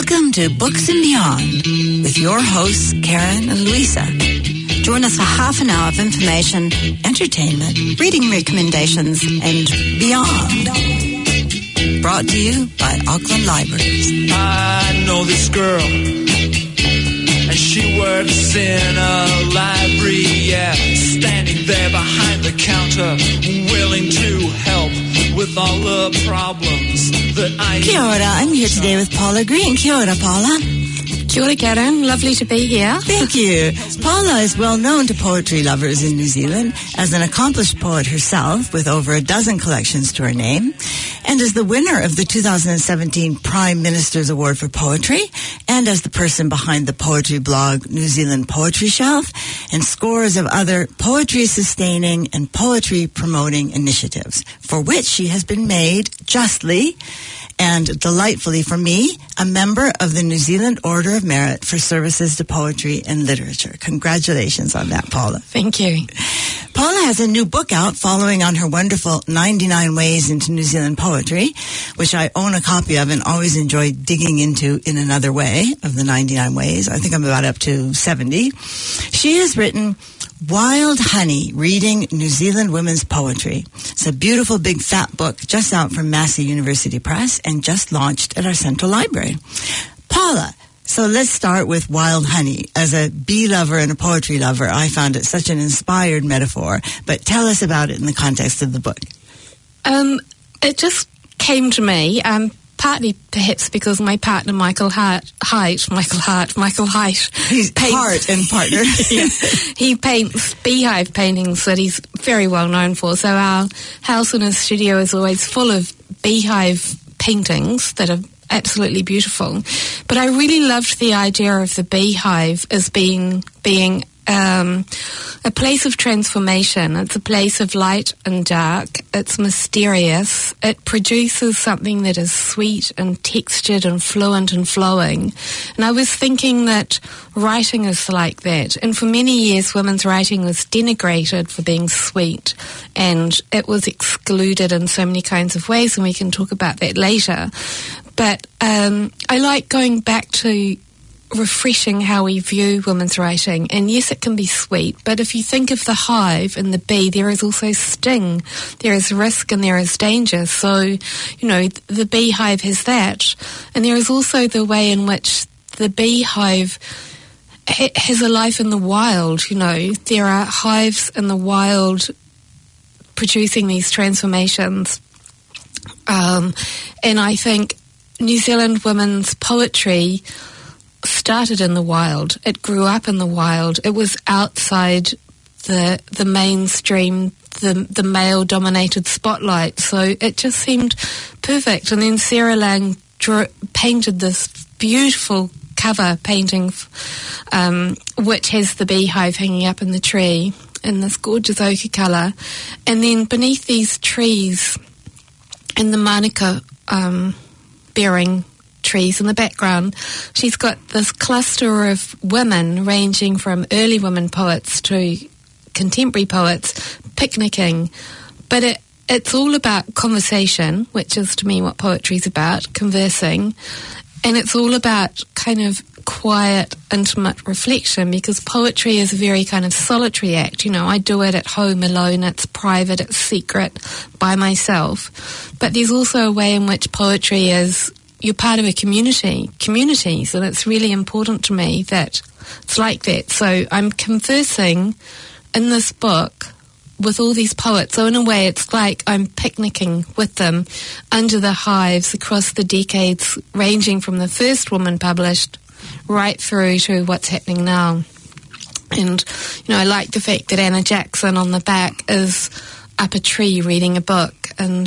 Welcome to Books and Beyond with your hosts, Karen and Louisa. Join us for half an hour of information, entertainment, reading recommendations, and beyond. Brought to you by Auckland Libraries. I know this girl, and she works in a library, yeah, standing there behind the counter, willing to help with all the problems that I. Kia ora, I'm here today with Paula Green. Kia ora, Paula. Kia ora, Karen. Lovely to be here. Thank you. Paula is well known to poetry lovers in New Zealand as an accomplished poet herself with over a dozen collections to her name and is the winner of the 2017 Prime Minister's Award for Poetry and as the person behind the poetry blog New Zealand Poetry Shelf and scores of other poetry sustaining and poetry promoting initiatives for which she has been made justly and delightfully for me, a member of the New Zealand Order of Merit for Services to Poetry and Literature. Congratulations on that, Paula. Thank you. Paula has a new book out following on her wonderful 99 Ways into New Zealand Poetry, which I own a copy of and always enjoy digging into in another way of the 99 Ways. I think I'm about up to 70. She has written Wild Honey, Reading New Zealand Women's Poetry. It's a beautiful big fat book just out from Massey University Press and just launched at our Central Library. Paula, so let's start with Wild Honey. As a bee lover and a poetry lover, I found it such an inspired metaphor, but tell us about it in the context of the book. Um, it just came to me, um, partly perhaps because my partner Michael Hart, Hight, Michael Hart, Michael Hight, He's heart and partner. yeah, he paints beehive paintings that he's very well known for. So our house and his studio is always full of beehive paintings that are absolutely beautiful. But I really loved the idea of the beehive as being being um, a place of transformation. It's a place of light and dark. It's mysterious. It produces something that is sweet and textured and fluent and flowing. And I was thinking that writing is like that. And for many years, women's writing was denigrated for being sweet and it was excluded in so many kinds of ways. And we can talk about that later. But um, I like going back to refreshing how we view women's writing. And yes, it can be sweet, but if you think of the hive and the bee, there is also sting, there is risk, and there is danger. So, you know, the beehive has that. And there is also the way in which the beehive ha- has a life in the wild. You know, there are hives in the wild producing these transformations. Um, and I think New Zealand women's poetry started in the wild. It grew up in the wild. It was outside the the mainstream, the the male dominated spotlight. So it just seemed perfect. And then Sarah Laing drew, painted this beautiful cover painting, um, which has the beehive hanging up in the tree in this gorgeous ochre colour. And then beneath these trees, in the manuka um, bearing trees in the background, she's got this cluster of women ranging from early women poets to contemporary poets picnicking. But it, it's all about conversation, which is to me what poetry's about, conversing. And it's all about kind of quiet, intimate reflection because poetry is a very kind of solitary act. You know, I do it at home alone, it's private, it's secret, by myself. But there's also a way in which poetry is you're part of a community, communities, and it's really important to me that it's like that. So I'm conversing in this book with all these poets. So in a way, it's like I'm picnicking with them under the hives across the decades, ranging from the first woman published right through to what's happening now. And, you know, I like the fact that Anna Jackson on the back is up a tree reading a book and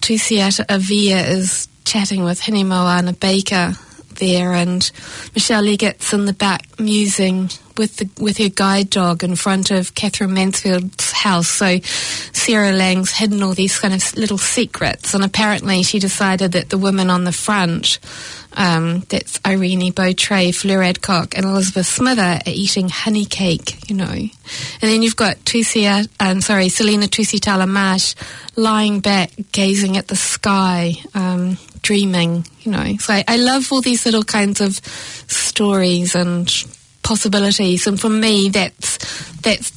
Tusiata Avia is chatting with Hinemoana Baker there and Michele Leggott's in the back musing with the with her guide dog in front of Katherine Mansfield's house. So Sarah Laing's hidden all these kind of little secrets and apparently she decided that the women on the front Um, that's Irene Beautray, Fleur Adcock, and Elizabeth Smither are eating honey cake, you know. And then you've got Tusia, um, sorry, Selina Tusitala Marsh lying back, gazing at the sky, um, dreaming, you know. So I, I love all these little kinds of stories and possibilities, and for me, that's that's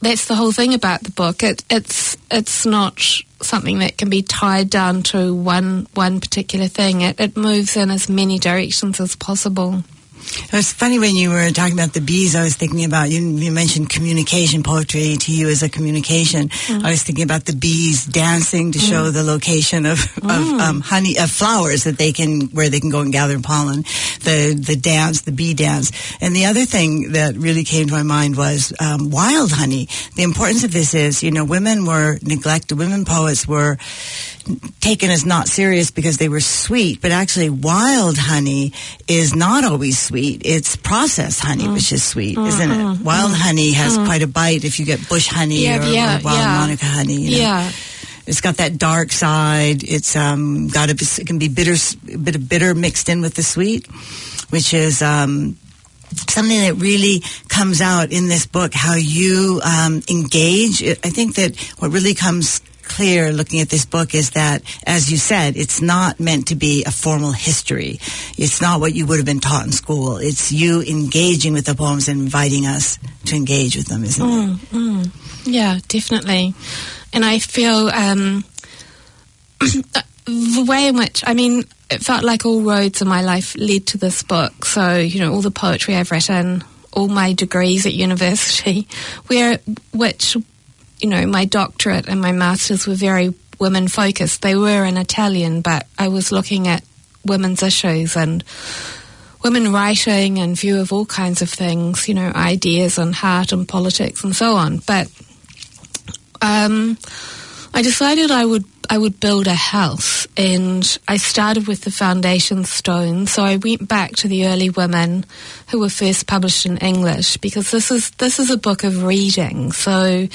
that's the whole thing about the book. It, it's it's not something that can be tied down to one one particular thing. It, it moves in as many directions as possible. It was funny when you were talking about the bees. I was thinking about you. You mentioned communication poetry to you as a communication. Mm. I was thinking about the bees dancing to mm. show the location of, mm. of um, honey of flowers that they can where they can go and gather pollen. The the dance, the bee dance, and the other thing that really came to my mind was um, wild honey. The importance of this is, you know, women were neglected. Women poets were taken as not serious because they were sweet, but actually wild honey is not always sweet. It's processed honey, mm. which is sweet, mm, isn't it? Mm, wild honey has mm. quite a bite if you get bush honey yeah, or, yeah, or, wild yeah. manuka honey. You know? Yeah. It's got that dark side. It's um, got a, it can be bitter, a bit of bitter mixed in with the sweet, which is um, something that really comes out in this book. How you um, engage. I think that what really comes clear looking at this book is that, as you said, it's not meant to be a formal history. It's not what you would have been taught in school. It's you engaging with the poems and inviting us to engage with them, isn't mm, it? Mm. Yeah, definitely. And I feel um, the way in which, I mean, it felt like all roads in my life led to this book. So, you know, all the poetry I've written, all my degrees at university, where which you know, my doctorate and my master's were very women focused. They were in Italian, but I was looking at women's issues and women writing and view of all kinds of things, you know, ideas and heart and politics and so on. But um, I decided I would I would build a house, and I started with the foundation stone. So I went back to the early women who were first published in English because this is this is a book of reading. So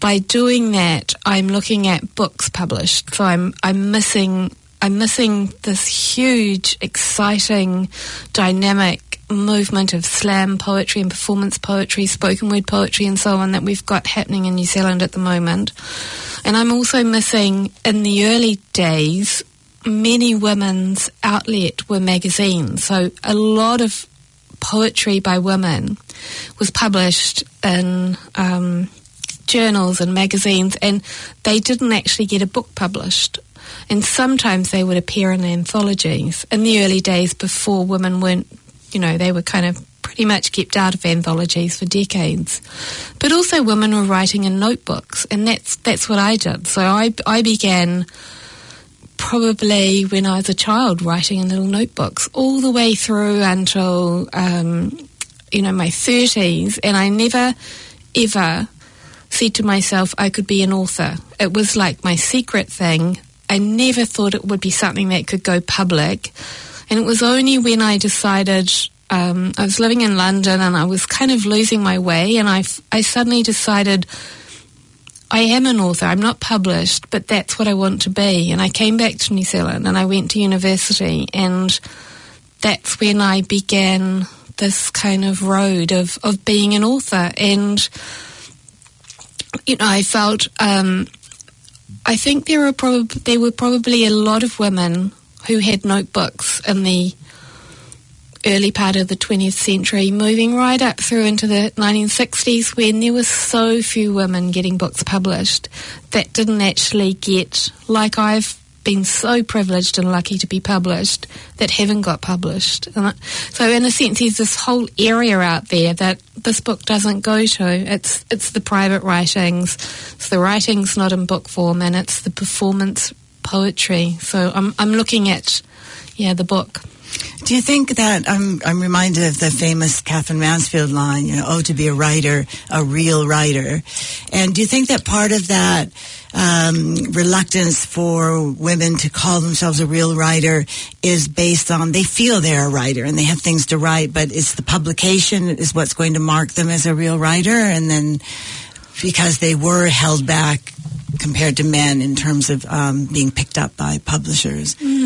by doing that, I'm looking at books published. So I'm I'm missing I'm missing this huge, exciting, dynamic movement of slam poetry and performance poetry, spoken word poetry, and so on that we've got happening in New Zealand at the moment. And I'm also missing in the early days. Many women's outlet were magazines, so a lot of poetry by women was published in um, journals and magazines, and they didn't actually get a book published. And sometimes they would appear in anthologies in the early days before women weren't, you know, they were kind of pretty much kept out of anthologies for decades. But also women were writing in notebooks, and that's that's what I did. So I I began probably when I was a child writing in little notebooks all the way through until um, you know my thirties, and I never ever said to myself I could be an author. It was like my secret thing. I never thought it would be something that could go public. And it was only when I decided um, I was living in London and I was kind of losing my way, and I, I suddenly decided I am an author. I'm not published, but that's what I want to be. And I came back to New Zealand and I went to university, and that's when I began this kind of road of, of being an author. And you know, I felt, um, I think there were, prob- there were probably a lot of women who had notebooks in the early part of the 20th century, moving right up through into the 1960s when there were so few women getting books published that didn't actually get, like I've been so privileged and lucky to be published that haven't got published. So, in a sense, there's this whole area out there that this book doesn't go to. It's it's the private writings, it's the writings not in book form, and it's the performance poetry. So I'm I'm looking at yeah the book. Do you think that I'm I'm reminded of the famous Katherine Mansfield line, you know, oh to be a writer, a real writer. And do you think that part of that um, reluctance for women to call themselves a real writer is based on they feel they're a writer and they have things to write, but it's the publication is what's going to mark them as a real writer, and then because they were held back compared to men in terms of um, being picked up by publishers. Mm.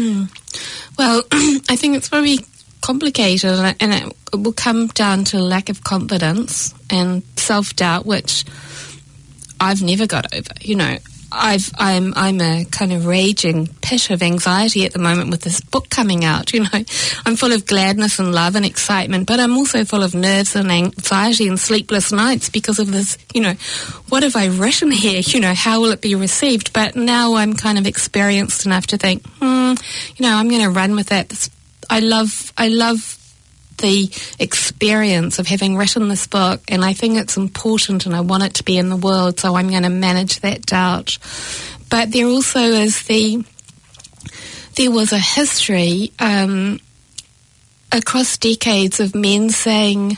Well, I think it's very complicated and it, will come down to lack of confidence and self doubt, which I've never got over. You know, I've, I'm I'm a kind of raging pit of anxiety at the moment with this book coming out. You know, I'm full of gladness and love and excitement, but I'm also full of nerves and anxiety and sleepless nights because of this. You know, what have I written here? You know, how will it be received? But now I'm kind of experienced enough to think, hmm, you know, I'm going to run with that. I love I love the experience of having written this book, and I think it's important and I want it to be in the world, so I'm going to manage that doubt. But there also is the there was a history um, across decades of men saying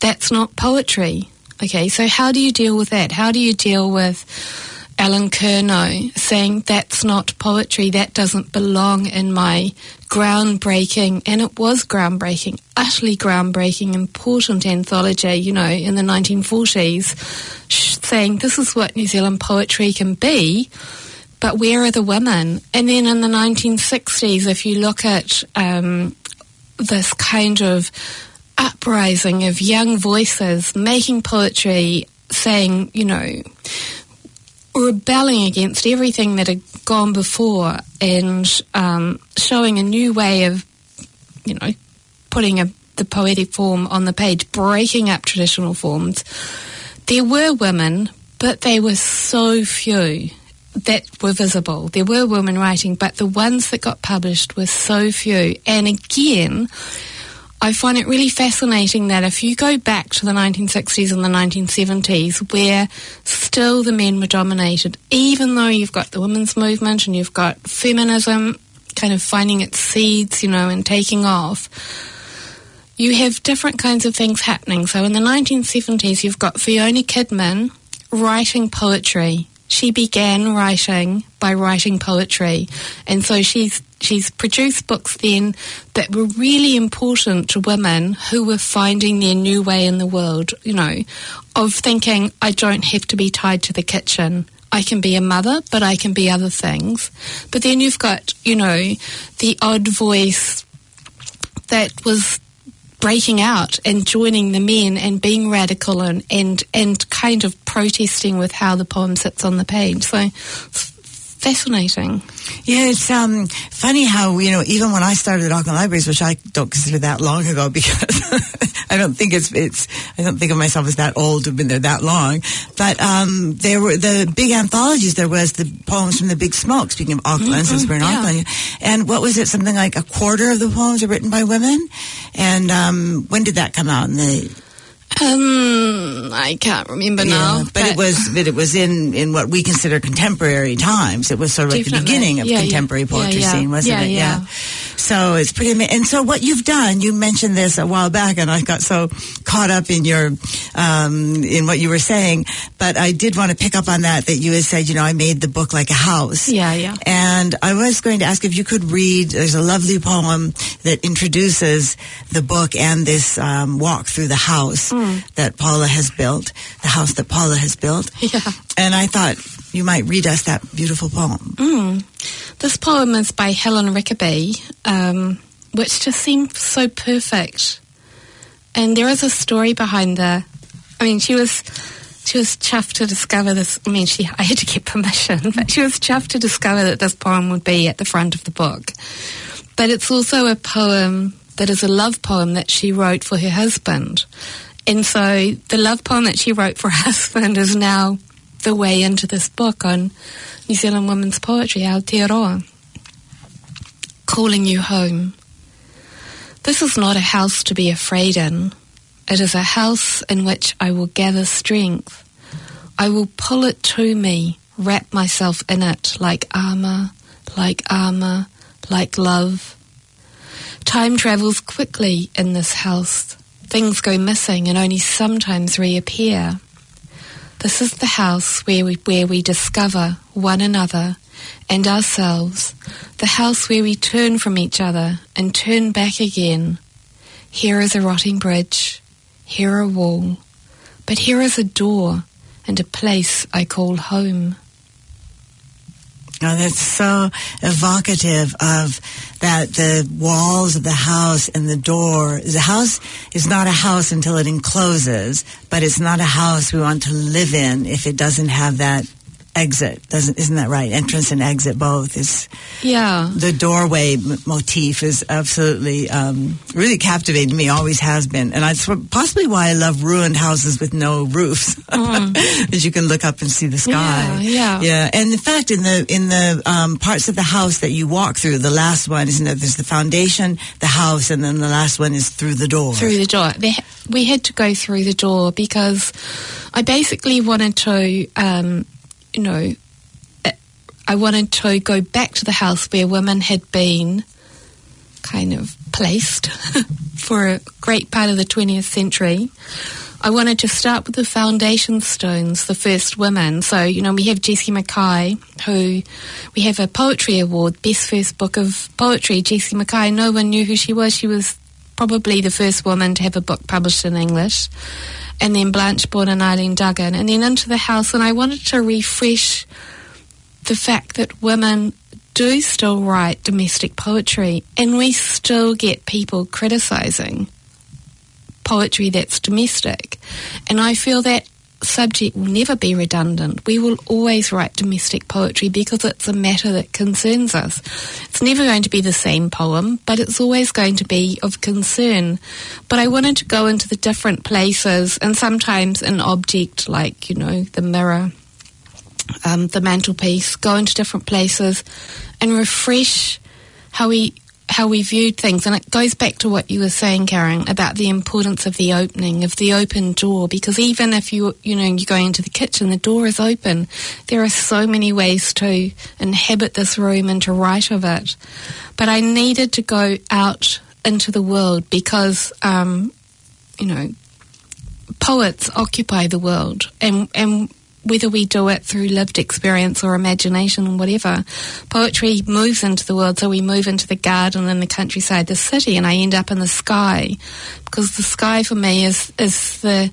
that's not poetry. Okay, so how do you deal with that? How do you deal with Allen Curnow saying that's not poetry, that doesn't belong in my groundbreaking, and it was groundbreaking, utterly groundbreaking, important anthology, you know, in the 1940s, saying this is what New Zealand poetry can be, but where are the women? And then in the 1960s, if you look at um, this kind of uprising of young voices making poetry, saying, you know, rebelling against everything that had gone before and um, showing a new way of, you know, putting a, the poetic form on the page, breaking up traditional forms. There were women, but they were so few that were visible. There were women writing, but the ones that got published were so few. And again, I find it really fascinating that if you go back to the 1960s and the 1970s, where still the men were dominated, even though you've got the women's movement and you've got feminism kind of finding its seeds, you know, and taking off, you have different kinds of things happening. So in the 1970s, you've got Fiona Kidman writing poetry. She began writing by writing poetry, and so she's she's produced books then that were really important to women who were finding their new way in the world, you know, of thinking, I don't have to be tied to the kitchen. I can be a mother, but I can be other things. But then you've got, you know, the odd voice that was breaking out and joining the men and being radical and, and, and kind of protesting with how the poem sits on the page. So fascinating. Yeah, it's um, funny how you know even when I started at Auckland Libraries, which I don't consider that long ago because I don't think it's it's I don't think of myself as that old to have been there that long. But um, there were the big anthologies. There was the poems from the Big Smoke. Speaking of Auckland, mm-hmm, since we're in yeah. Auckland, and what was it? Something like a quarter of the poems are written by women. And um, when did that come out? In the um, I can't remember yeah, now. But, but, it was, but it was in in what we consider contemporary times. It was sort of like the beginning of yeah, contemporary yeah. poetry scene, wasn't it? Yeah. So it's pretty amazing. And so what you've done, you mentioned this a while back, and I got so caught up in your um, in what you were saying. But I did want to pick up on that that you had said, you know, I made the book like a house. Yeah, yeah. And I was going to ask if you could read. There's a lovely poem that introduces the book and this um, walk through the house. Mm that Paula has built, the house that Paula has built. Yeah. And I thought you might read us that beautiful poem. Mm. This poem is by Helen Rickerby, um, which just seems so perfect. And there is a story behind the. I mean, she was she was chuffed to discover this. I mean, she I had to get permission, but she was chuffed to discover that this poem would be at the front of the book. But it's also a poem that is a love poem that she wrote for her husband. And so the love poem that she wrote for her husband is now the way into this book on New Zealand women's poetry, Aotearoa. Calling you home. This is not a house to be afraid in. It is a house in which I will gather strength. I will pull it to me, wrap myself in it like armour, like armour, like love. Time travels quickly in this house. Things go missing and only sometimes reappear. This is the house where we, where we discover one another and ourselves, the house where we turn from each other and turn back again. Here is a rotting bridge, here a wall, but here is a door and a place I call home. Oh, that's so evocative of that the walls of the house and the door. The house is not a house until it encloses, but it's not a house we want to live in if it doesn't have that exit. Doesn't isn't that right? Entrance and exit both is Yeah. the doorway m- motif is absolutely um, really captivating me. Always has been, and it's possibly why I love ruined houses with no roofs, as you can look up and see the sky. Mm. Yeah, yeah. yeah. And in fact, in the in the um, parts of the house that you walk through, the last one isn't it? There's the foundation, the house, and then the last one is through the door. through the door. They, we had to go through the door because I basically wanted to, um, you know, I wanted to go back to the house where women had been kind of placed for a great part of the 20th century. I wanted to start with the foundation stones, the first women. So, you know, we have Jessie Mackay, who we have a poetry award, best first book of poetry. Jessie Mackay, no one knew who she was. She was probably the first woman to have a book published in English. And then Blanche Baughan and Eileen Duggan. And then into the house. And I wanted to refresh the fact that women do still write domestic poetry and we still get people criticizing poetry that's domestic. And I feel that subject will never be redundant. We will always write domestic poetry because it's a matter that concerns us. It's never going to be the same poem, but it's always going to be of concern. But I wanted to go into the different places and sometimes an object like, you know, the mirror um, the mantelpiece, go into different places, and refresh how we how we viewed things. And it goes back to what you were saying, Karen, about the importance of the opening of the open door. Because even if you you know you're going into the kitchen, the door is open. There are so many ways to inhabit this room and to write of it. But I needed to go out into the world because um, you know poets occupy the world and and whether we do it through lived experience or imagination or whatever. Poetry moves into the world so we move into the garden and the countryside the city and i end up in the sky. Because the sky for me is is the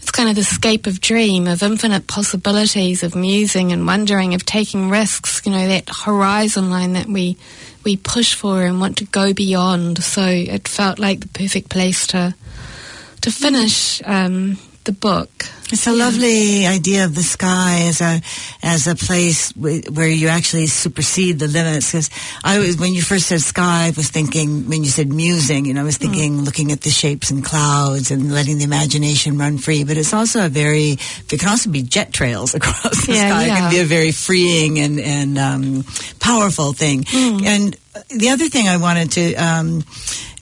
it's kind of the scape of dream of infinite possibilities of musing and wondering of taking risks you know that horizon line that we we push for and want to go beyond. So it felt like the perfect place to to finish um, the book. It's a lovely idea of the sky as a as a place w- where you actually supersede the limits. Because I was when you first said sky, I was thinking when you said musing, you know, I was thinking looking at the shapes and clouds and letting the imagination run free. But it's also a very it can also be jet trails across the Yeah, sky. It yeah. can be a very freeing and and um, powerful thing. And the other thing I wanted to. Um,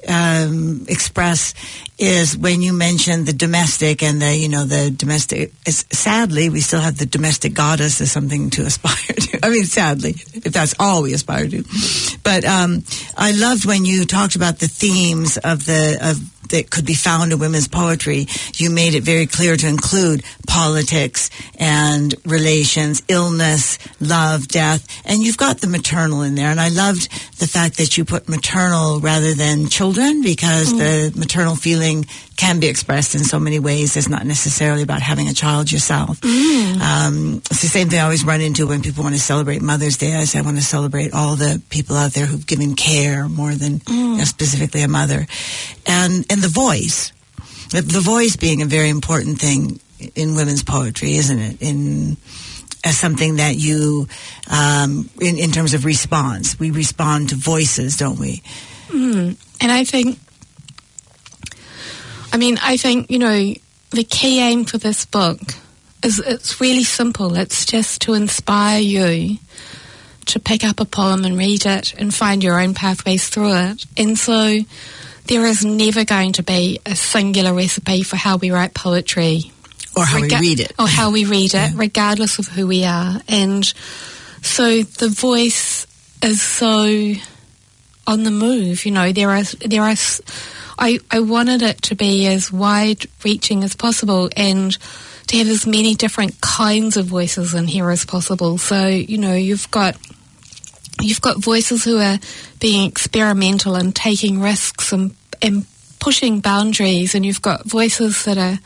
um, express is when you mentioned the domestic and the you know the domestic. Sadly, we still have the domestic goddess as something to aspire to. I mean, sadly, if that's all we aspire to. But um, I loved when you talked about the themes of the of that could be found in women's poetry. You made it very clear to include politics and relations, illness, love, death, and you've got the maternal in there. And I loved the fact that you put maternal rather than children because the maternal feeling can be expressed in so many ways. It's not necessarily about having a child yourself. Um, it's the same thing I always run into when people want to celebrate Mother's Day. I say I want to celebrate all the people out there who've given care more than you know, specifically a mother, and and the voice, the, the voice being a very important thing in women's poetry, isn't it? In as something that you, um, in, in terms of response, we respond to voices, don't we? And I think, I mean, I think, you know, the key aim for this book is it's really simple. It's just to inspire you to pick up a poem and read it and find your own pathways through it. And so there is never going to be a singular recipe for how we write poetry Or how Rega- we read it. Or how we read it, regardless of who we are. And so the voice is so on the move. You know, there are there are. I I wanted it to be as wide reaching as possible and to have as many different kinds of voices in here as possible. So you know, you've got you've got voices who are being experimental and taking risks and and pushing boundaries, and you've got voices that are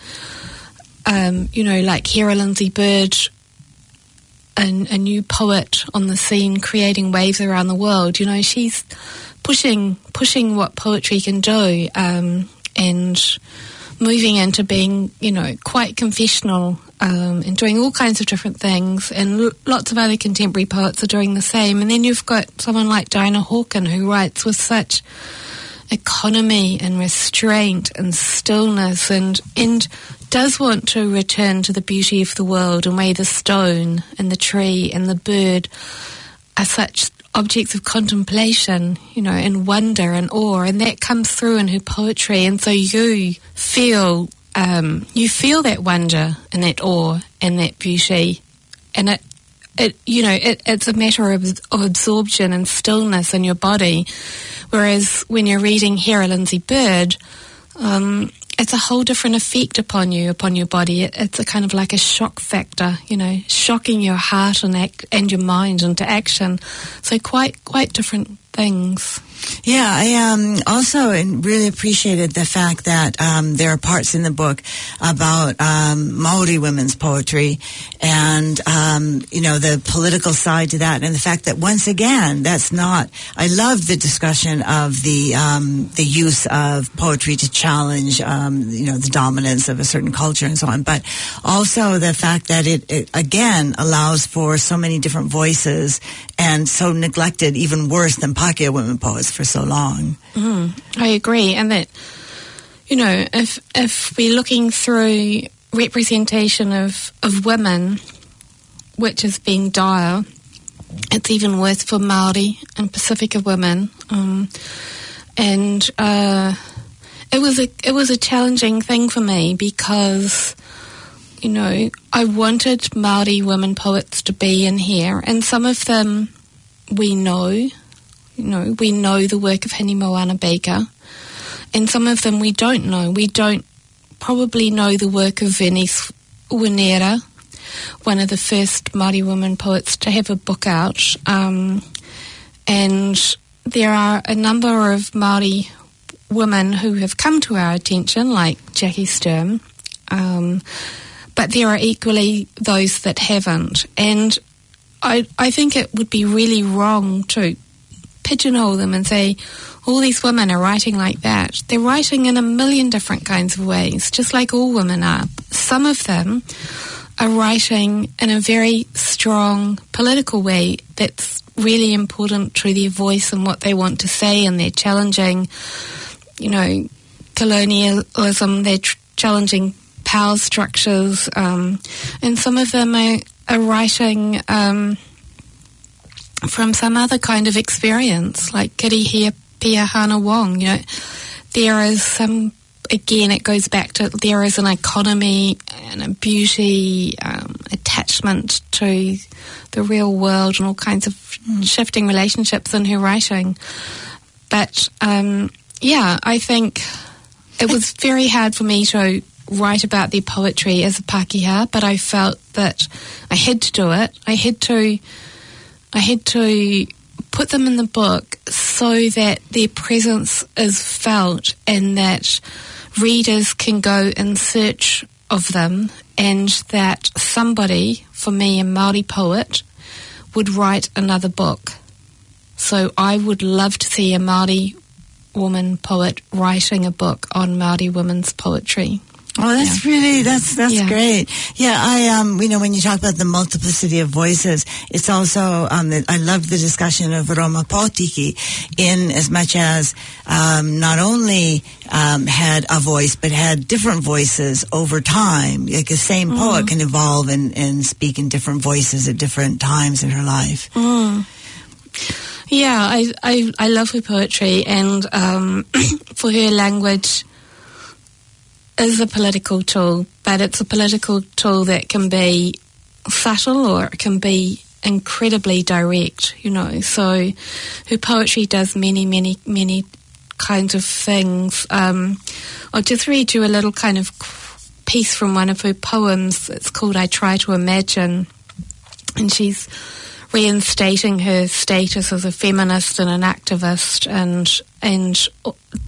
um, you know, like Hera Lindsay Bird a, a new poet on the scene, creating waves around the world. You know, she's pushing pushing what poetry can do, um, and moving into being, you know, quite confessional um, and doing all kinds of different things. And l- lots of other contemporary poets are doing the same. And then you've got someone like Dinah Hawken who writes with such economy and restraint and stillness and and does want to return to the beauty of the world and way the stone and the tree and the bird are such objects of contemplation, you know, and wonder and awe, and that comes through in her poetry. And so you feel um, you feel that wonder and that awe and that beauty, and it. It, you know, it, it's a matter of, of absorption and stillness in your body. Whereas when you're reading Hera Lindsay Bird, um, it's a whole different effect upon you, upon your body. It, it's a kind of like a shock factor, you know, shocking your heart and act, and your mind into action. So quite quite different things. Yeah, I um, also really appreciated the fact that um, there are parts in the book about um, Maori women's poetry and, um, you know, the political side to that and the fact that once again, that's not, I love the discussion of the, um, the use of poetry to challenge, um, you know, the dominance of a certain culture and so on, but also the fact that it, it again allows for so many different voices and so neglected, even worse than Pakeha women poets for so long. Mm, I agree, and that you know, if if we're looking through representation of of women, which has been dire, it's even worse for Maori and Pacifica women, um, and uh, it was a it was a challenging thing for me because. You know, I wanted Maori women poets to be in here, and some of them we know, you know, we know the work of Hinemoana Baker, and some of them we don't know. We don't probably know the work of Vernice Wineera, one of the first Māori women poets to have a book out. Um, and there are a number of Māori women who have come to our attention, like Jackie Sturm, um, but there are equally those that haven't. And I, I think it would be really wrong to pigeonhole them and say, all these women are writing like that. They're writing in a million different kinds of ways, just like all women are. Some of them are writing in a very strong political way that's really important to their voice and what they want to say, and they're challenging, you know, colonialism, they're tr- challenging power structures, um, and some of them are, are writing. Um, from some other kind of experience, like Kirihia Pia Hana Wong. You know, there is some. Again, it goes back to there is an economy and a beauty um, attachment to the real world and all kinds of mm. shifting relationships in her writing. But um, yeah, I think it was very hard for me to write about their poetry as a Pākehā, but I felt that I had to do it. I had to. I had to put them in the book so that their presence is felt and that readers can go in search of them and that somebody, for me, a Māori poet, would write another book. So I would love to see a Māori woman poet writing a book on Māori women's poetry. Oh, that's yeah. really that's that's yeah. great. Yeah, I um, you know, when you talk about the multiplicity of voices, it's also um, I love the discussion of Roma Potiki in as much as um, not only um, had a voice but had different voices over time. Like the same mm. poet can evolve and, and speak in different voices at different times in her life. Mm. Yeah, I, I I love her poetry and um, for her language is a political tool, but it's a political tool that can be subtle or it can be incredibly direct, you know. So her poetry does many, many, many kinds of things. Um, I'll just read you a little kind of piece from one of her poems. It's called I Try to Imagine. And she's reinstating her status as a feminist and an activist and and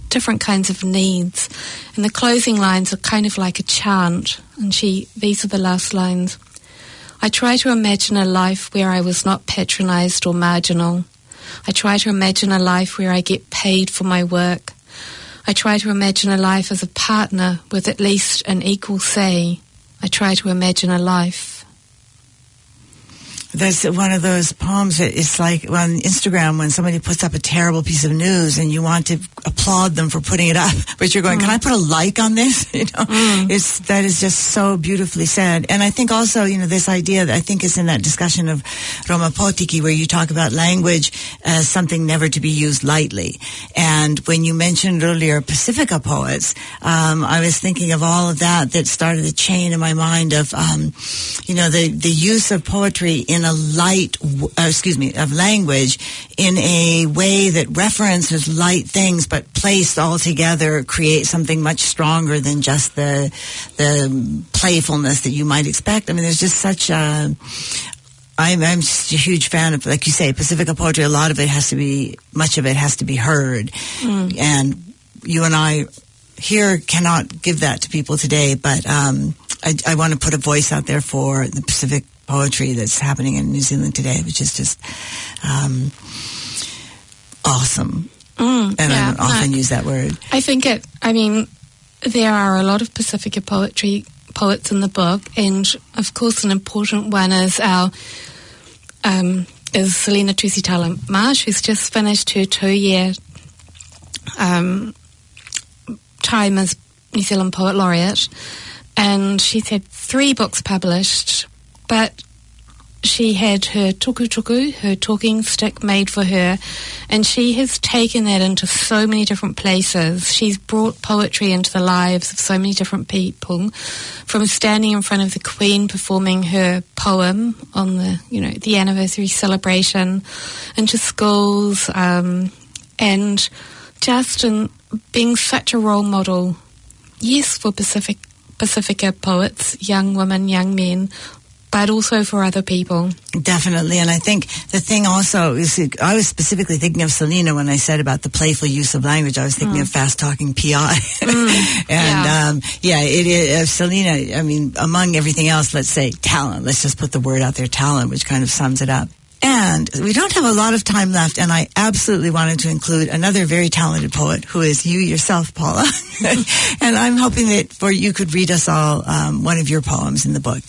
different kinds of needs. And the closing lines are kind of like a chant. And she these are the last lines. I try to imagine a life where I was not patronized or marginal. I try to imagine a life where I get paid for my work. I try to imagine a life as a partner with at least an equal say. I try to imagine a life. That's one of those poems that it's like on Instagram when somebody puts up a terrible piece of news and you want to applaud them for putting it up, but you're going, mm. can I put a like on this? You know, mm. it's, that is just so beautifully said. And I think also, you know, this idea that I think is in that discussion of Roma Potiki where you talk about language as something never to be used lightly. And when you mentioned earlier Pacifica poets, um, I was thinking of all of that that started a chain in my mind of, um, you know, the, the use of poetry in in a light, uh, excuse me, of language in a way that references light things, but placed all together create something much stronger than just the the playfulness that you might expect. I mean, there's just such a I'm, I'm just a huge fan of, like you say, Pacifica poetry. A lot of it has to be, much of it has to be heard, mm. and you and I here cannot give that to people today. But um, I, I want to put a voice out there for the Pacific poetry that's happening in New Zealand today, which is just um, awesome. Mm, and yeah, I often use that word. I think it. I mean, there are a lot of Pacifica poetry poets in the book, and of course, an important one is our um, is Selina Tusitala Marsh, who's just finished her two-year um, time as New Zealand Poet Laureate, and she's had three books published but she had her tokotoko, her talking stick made for her, and she has taken that into so many different places. She's brought poetry into the lives of so many different people, from standing in front of the Queen performing her poem on the, you know, the anniversary celebration, into schools, um, and just in being such a role model, yes, for Pacific Pacifica poets, young women, young men, but also for other people. Definitely. And I think the thing also is, I was specifically thinking of Selina when I said about the playful use of language. I was thinking mm. of fast talking PI. Mm. and, yeah, um, yeah it is, uh, Selina, I mean, among everything else, let's say talent. Let's just put the word out there, talent, which kind of sums it up. And we don't have a lot of time left, and I absolutely wanted to include another very talented poet who is you yourself, Paula. and I'm hoping that for you could read us all um, one of your poems in the book.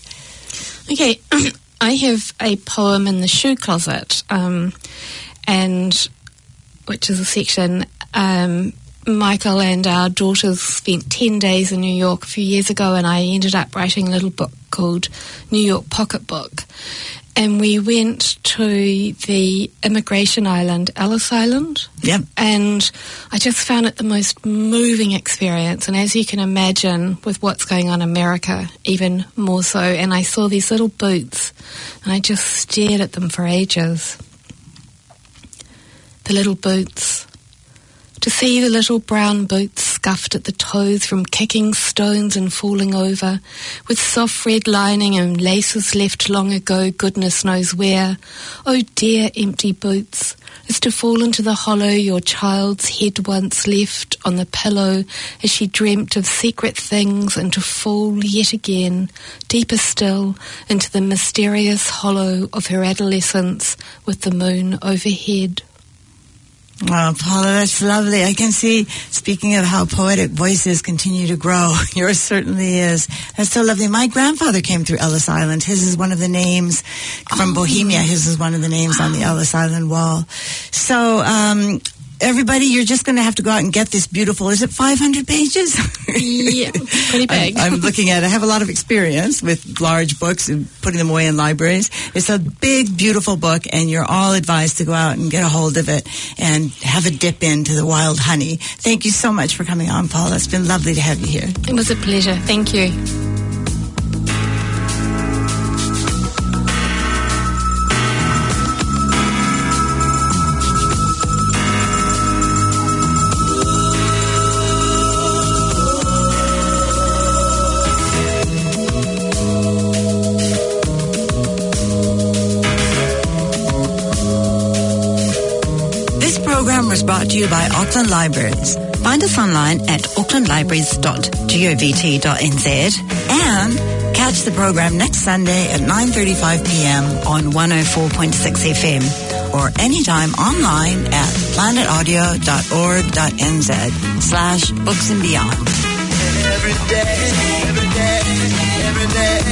Okay, I have a poem in the shoe closet, um, and which is a section. Um, Michael and our daughters spent 10 days in New York a few years ago, and I ended up writing a little book called New York Pocketbook and we went to the immigration island, Ellis Island. Yep. And I just found it the most moving experience. And as you can imagine, with what's going on in America, even more so. And I saw these little boots, and I just stared at them for ages. The little boots to see the little brown boots scuffed at the toes from kicking stones and falling over, with soft red lining and laces left long ago, goodness knows where. Oh dear empty boots, is to fall into the hollow your child's head once left on the pillow as she dreamt of secret things and to fall yet again, deeper still, into the mysterious hollow of her adolescence with the moon overhead. Oh, Paula, that's lovely. I can see, speaking of how poetic voices continue to grow, yours certainly is. That's so lovely. My grandfather came through Ellis Island. His is one of the names from oh. Bohemia. His is one of the names on the Ellis Island wall. So, um, everybody, you're just going to have to go out and get this beautiful. Is it 500 pages? yeah, pretty big. I'm, I'm, looking at. it. I have a lot of experience with large books and putting them away in libraries. It's a big, beautiful book, and you're all advised to go out and get a hold of it and have a dip into the wild honey. Thank you so much for coming on, Paula. It's been lovely to have you here. It was a pleasure. Thank you. To you by Auckland Libraries. Find us online at aucklandlibraries.govt.nz and Catch the program next Sunday at 9.35 p.m. on 104.6 FM or anytime online at planetaudio.org.nz slash books and beyond. Every day, every day, every day.